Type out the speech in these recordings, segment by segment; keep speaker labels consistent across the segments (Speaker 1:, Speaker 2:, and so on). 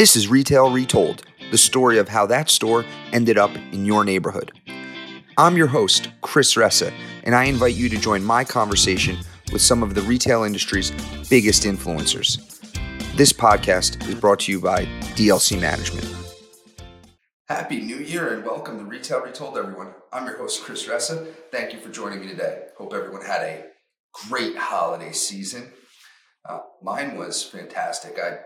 Speaker 1: This is Retail Retold, the story of how that store ended up in your neighborhood. I'm your host, Chris Ressa, and I invite you to join my conversation with some of the retail industry's biggest influencers. This podcast is brought to you by DLC Management. Happy New Year and welcome to Retail Retold, everyone. I'm your host, Chris Ressa. Thank you for joining me today. Hope everyone had a great holiday season. Uh, mine was fantastic. I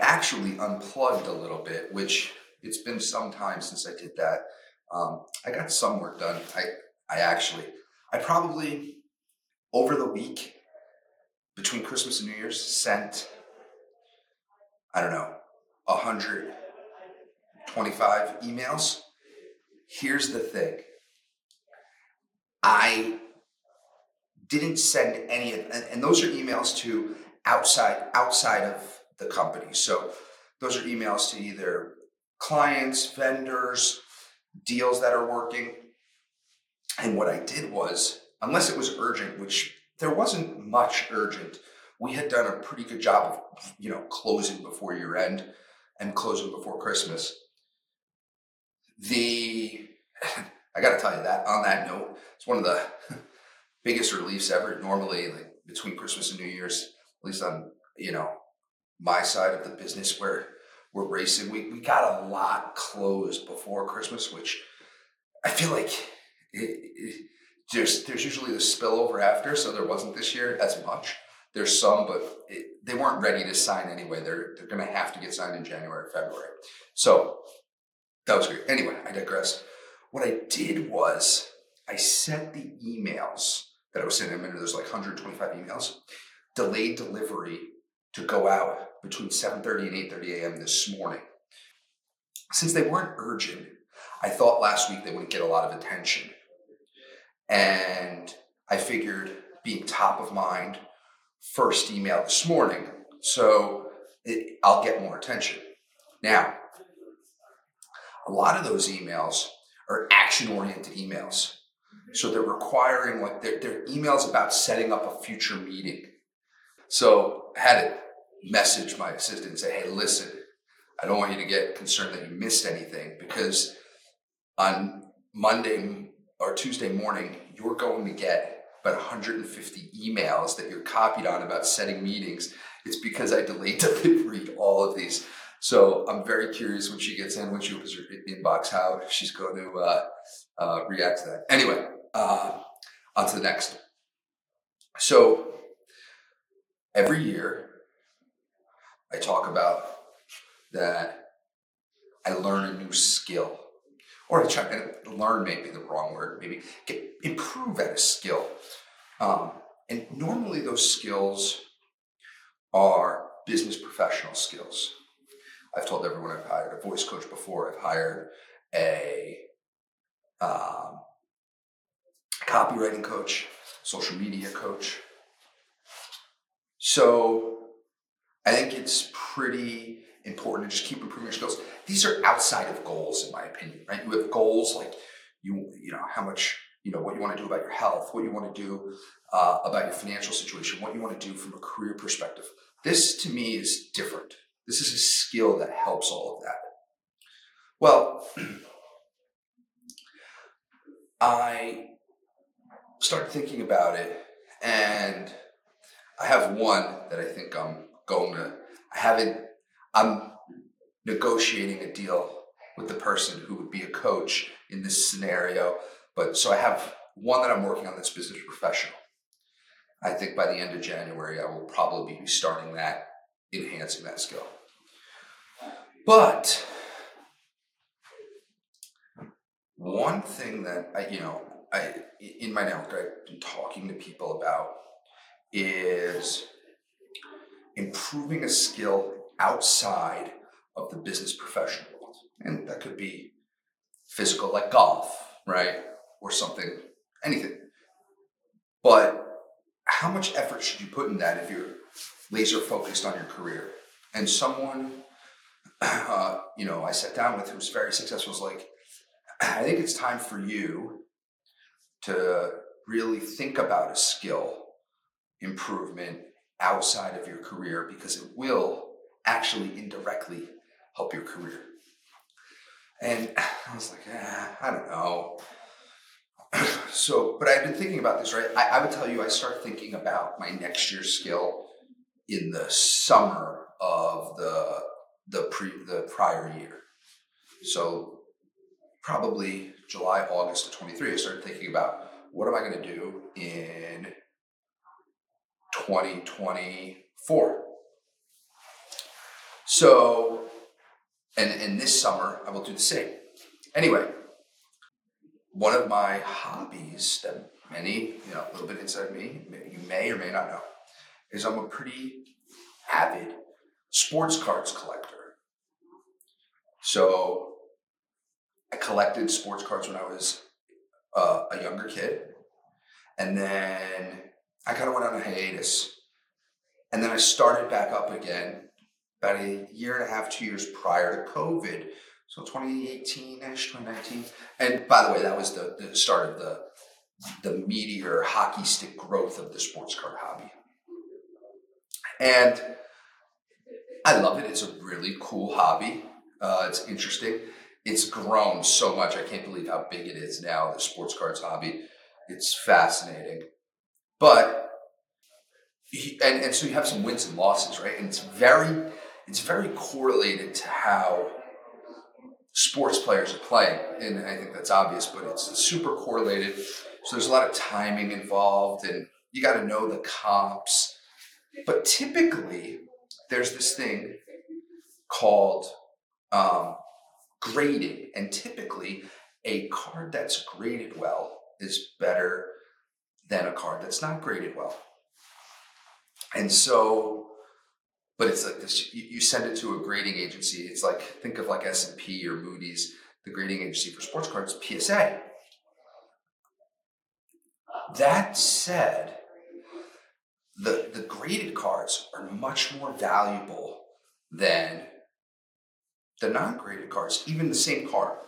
Speaker 1: actually unplugged a little bit, which it's been some time since I did that. Um, I got some work done. I, I actually, I probably over the week between Christmas and New Year's sent, I don't know, 125 emails. Here's the thing I didn't send any of, and, and those are emails to outside outside of the company. So those are emails to either clients, vendors, deals that are working. And what I did was, unless it was urgent, which there wasn't much urgent, we had done a pretty good job of, you know, closing before year end and closing before Christmas. The I got to tell you that on that note, it's one of the biggest reliefs ever. Normally, like between Christmas and New Year's, at least on you know my side of the business where we're racing. We, we got a lot closed before Christmas, which I feel like it, it, there's there's usually the spillover after, so there wasn't this year as much. There's some, but it, they weren't ready to sign anyway. They're they're going to have to get signed in January, or February. So that was great. Anyway, I digress. What I did was I sent the emails that I was sending. I remember there's like 125 emails. Delayed delivery to go out between 7.30 and 8.30 a.m. this morning. Since they weren't urgent, I thought last week they wouldn't get a lot of attention. And I figured being top of mind, first email this morning, so it, I'll get more attention. Now, a lot of those emails are action oriented emails. So they're requiring like they're, they're emails about setting up a future meeting. So I had it message my assistant and say, hey, listen, I don't want you to get concerned that you missed anything because on Monday or Tuesday morning, you're going to get about 150 emails that you're copied on about setting meetings. It's because I delayed to read all of these. So I'm very curious when she gets in, when she opens her inbox, how she's going to uh, uh, react to that. Anyway, uh, on to the next. So every year, I talk about that I learn a new skill, or I try to learn maybe the wrong word, maybe get, improve at a skill. Um, and normally those skills are business professional skills. I've told everyone I've hired a voice coach before. I've hired a um, copywriting coach, social media coach. So I think it's pretty important to just keep improving your skills. These are outside of goals, in my opinion, right? You have goals like you, you know, how much, you know, what you want to do about your health, what you want to do uh, about your financial situation, what you want to do from a career perspective. This to me is different. This is a skill that helps all of that. Well, I started thinking about it, and I have one that I think I'm going to, I haven't, I'm negotiating a deal with the person who would be a coach in this scenario. But so I have one that I'm working on that's business professional. I think by the end of January, I will probably be starting that, enhancing that skill. But one thing that I, you know, I in my network I've been talking to people about is improving a skill outside of the business professional world. And that could be physical, like golf, right? Or something, anything. But how much effort should you put in that if you're laser focused on your career? And someone, uh, you know, I sat down with who's very successful was like, I think it's time for you to really think about a skill improvement outside of your career because it will actually indirectly help your career. And I was like, eh, I don't know. so, but I've been thinking about this, right? I, I would tell you, I start thinking about my next year's skill in the summer of the the pre the prior year. So probably July, August of 23, I started thinking about what am I going to do in 2024. So, and, and this summer I will do the same. Anyway, one of my hobbies that many, you know, a little bit inside me, you may or may not know, is I'm a pretty avid sports cards collector. So I collected sports cards when I was uh, a younger kid. And then I kind of went on a hiatus. And then I started back up again about a year and a half, two years prior to COVID. So 2018 ish, 2019. And by the way, that was the, the start of the, the meteor hockey stick growth of the sports card hobby. And I love it. It's a really cool hobby. Uh, it's interesting. It's grown so much. I can't believe how big it is now, the sports cards hobby. It's fascinating. But, and, and so you have some wins and losses, right? And it's very, it's very correlated to how sports players are playing. And I think that's obvious, but it's super correlated. So there's a lot of timing involved and you got to know the comps. But typically, there's this thing called um, grading, and typically a card that's graded well is better than a card that's not graded well. And so, but it's like this: you, send it to a grading agency. It's like think of like S and P or Moody's, the grading agency for sports cards, PSA. That said, the, the graded cards are much more valuable than the non-graded cards, even the same card,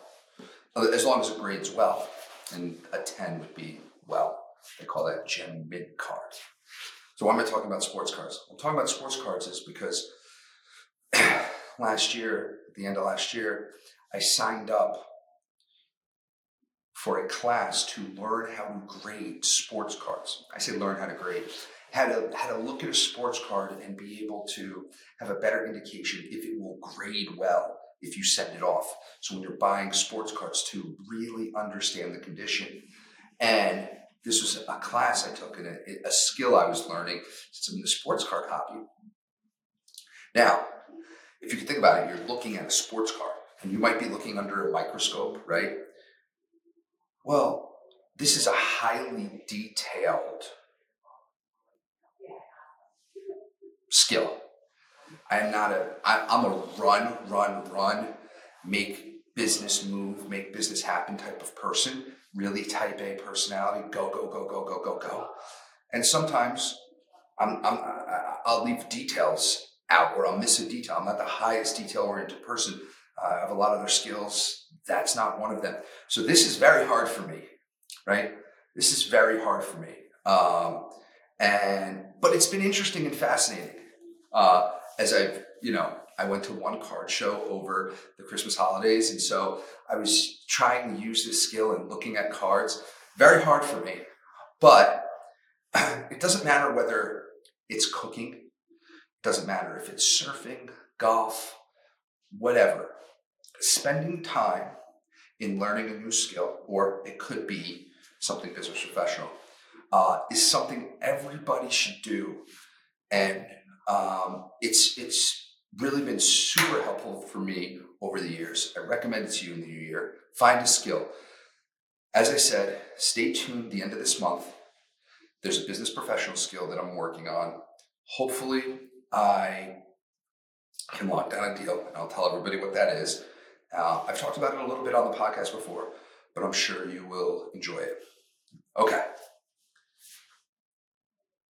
Speaker 1: as long as it grades well. And a 10 would be well. They call that gem mint card. So why am I talking about sports cards? I'm talking about sports cards is because last year, at the end of last year, I signed up for a class to learn how to grade sports cards. I say learn how to grade how to how to look at a sports card and be able to have a better indication if it will grade well if you send it off. So when you're buying sports cards to really understand the condition. And this was a class I took and a, a skill I was learning since in the sports car hobby. Now, if you can think about it, you're looking at a sports car and you might be looking under a microscope, right? Well, this is a highly detailed skill. I am not a, I, I'm a run, run, run, make business move, make business happen type of person, really type A personality, go, go, go, go, go, go, go. And sometimes I'm, I'm, I'll leave details out or I'll miss a detail. I'm not the highest detail oriented person. Uh, I have a lot of other skills. That's not one of them. So this is very hard for me, right? This is very hard for me. Um, and, but it's been interesting and fascinating. Uh, as I've, you know, I went to one card show over the Christmas holidays. And so I was trying to use this skill and looking at cards. Very hard for me. But it doesn't matter whether it's cooking, it doesn't matter if it's surfing, golf, whatever. Spending time in learning a new skill, or it could be something business professional, uh, is something everybody should do. And um, it's it's really been super helpful for me over the years. I recommend it to you in the new year. Find a skill. As I said, stay tuned the end of this month. There's a business professional skill that I'm working on. Hopefully, I can lock down a deal, and I'll tell everybody what that is. Uh, I've talked about it a little bit on the podcast before, but I'm sure you will enjoy it. Okay.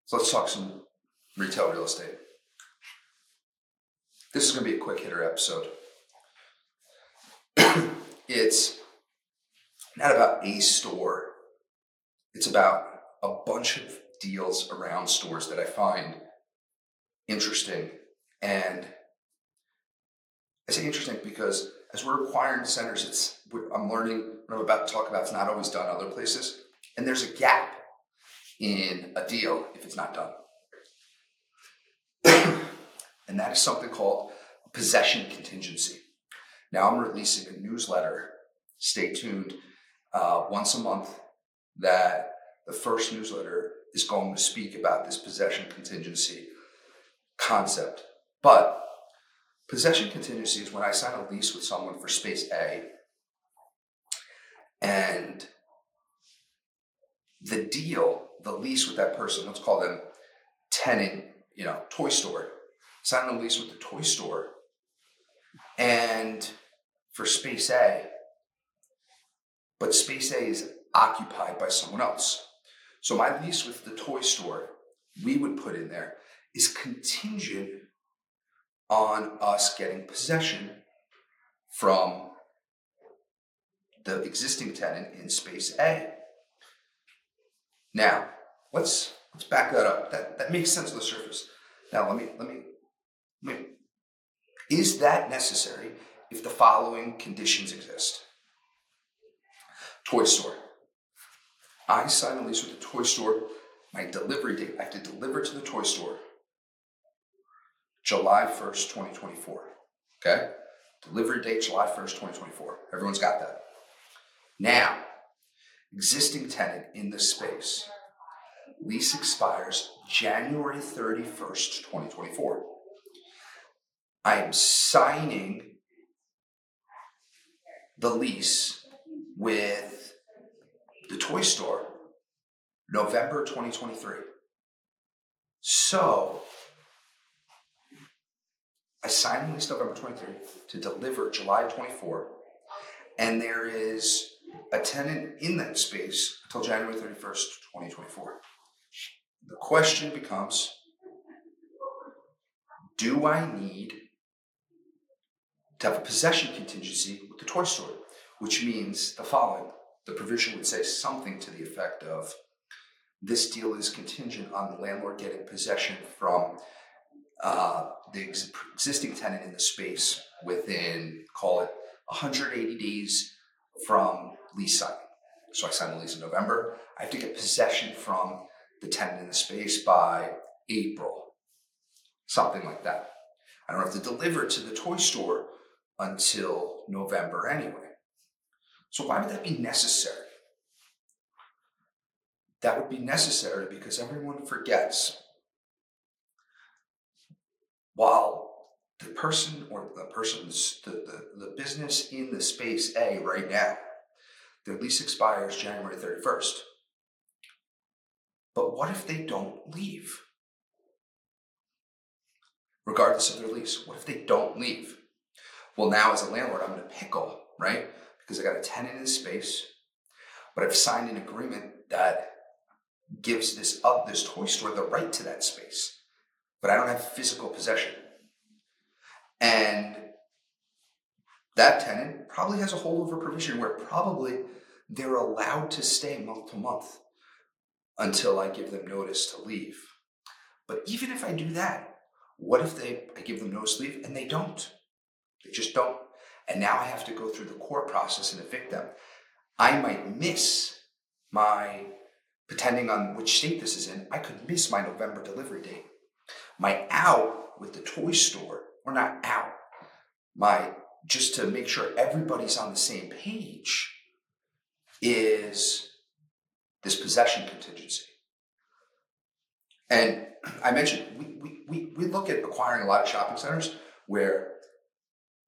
Speaker 1: So let's talk some retail real estate. This is going to be a quick hitter episode. it's not about a store, it's about a bunch of deals around stores that I find interesting. And I say interesting because as we're acquiring centers, it's I'm learning what I'm about to talk about. It's not always done other places, and there's a gap in a deal if it's not done, and that is something called possession contingency. Now I'm releasing a newsletter. Stay tuned. Uh, once a month, that the first newsletter is going to speak about this possession contingency concept. But Possession contingency is when I sign a lease with someone for space A and the deal, the lease with that person, let's call them tenant, you know, toy store, sign a lease with the toy store and for space A, but space A is occupied by someone else. So my lease with the toy store, we would put in there, is contingent on us getting possession from the existing tenant in space A. Now, let's let's back that up. That that makes sense on the surface. Now let me let me is that necessary if the following conditions exist? Toy store. I sign a lease with the toy store. My delivery date, I have to deliver to the toy store July 1st, 2024. Okay? Delivery date July 1st, 2024. Everyone's got that. Now, existing tenant in the space. Lease expires January 31st, 2024. I am signing the lease with the toy store November 2023. So I signed the lease November 23 to deliver July 24, and there is a tenant in that space until January 31st, 2024. The question becomes do I need have a possession contingency with the toy store? Which means the following the provision would say something to the effect of this deal is contingent on the landlord getting possession from uh, the ex- existing tenant in the space within, call it 180 days from lease signing. So I sign the lease in November. I have to get possession from the tenant in the space by April, something like that. I don't have to deliver to the toy store until November anyway. So why would that be necessary? That would be necessary because everyone forgets while the person or the person's the, the, the business in the space A right now, their lease expires January 31st. But what if they don't leave? Regardless of their lease, what if they don't leave? Well, now as a landlord, I'm in a pickle, right? Because I got a tenant in space, but I've signed an agreement that gives this up this toy store the right to that space but I don't have physical possession. And that tenant probably has a holdover provision where probably they're allowed to stay month to month until I give them notice to leave. But even if I do that, what if they I give them notice to leave and they don't? They just don't. And now I have to go through the court process and evict them. I might miss my, depending on which state this is in, I could miss my November delivery date. My out with the toy store, or not out, my just to make sure everybody's on the same page is this possession contingency. And I mentioned we, we, we, we look at acquiring a lot of shopping centers where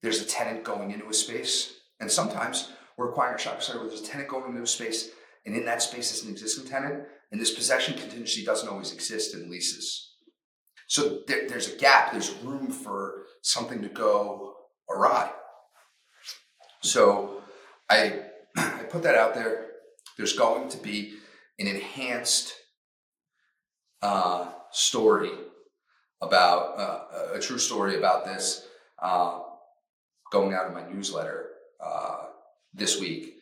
Speaker 1: there's a tenant going into a space, and sometimes we're acquiring a shopping center where there's a tenant going into a space, and in that space is an existing tenant, and this possession contingency doesn't always exist in leases. So there, there's a gap, there's room for something to go awry. So I, I put that out there. There's going to be an enhanced uh, story about uh, a true story about this uh, going out in my newsletter uh, this week.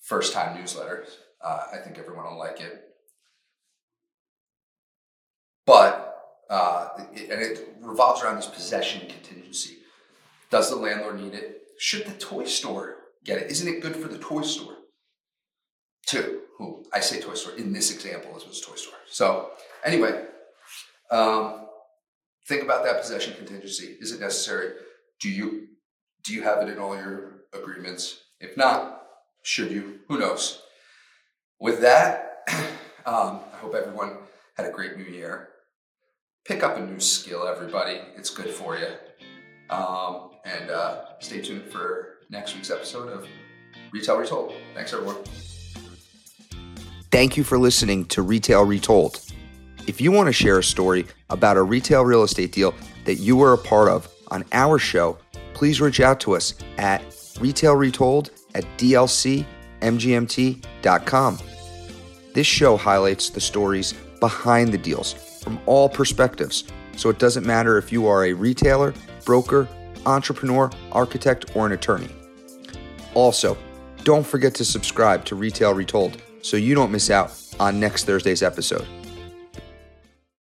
Speaker 1: First time newsletter. Uh, I think everyone will like it. But uh, it, and it revolves around this possession contingency. Does the landlord need it? Should the toy store get it? Isn't it good for the toy store? Two, I say toy store in this example, it was toy store. So anyway, um, think about that possession contingency. Is it necessary? Do you do you have it in all your agreements? If not, should you? Who knows? With that, um, I hope everyone had a great new year. Pick up a new skill, everybody. It's good for you. Um, and uh, stay tuned for next week's episode of Retail Retold. Thanks, everyone.
Speaker 2: Thank you for listening to Retail Retold. If you want to share a story about a retail real estate deal that you were a part of on our show, please reach out to us at retailretold at dlcmgmt.com. This show highlights the stories behind the deals from all perspectives, so it doesn't matter if you are a retailer, broker, entrepreneur, architect, or an attorney. Also, don't forget to subscribe to Retail Retold so you don't miss out on next Thursday's episode.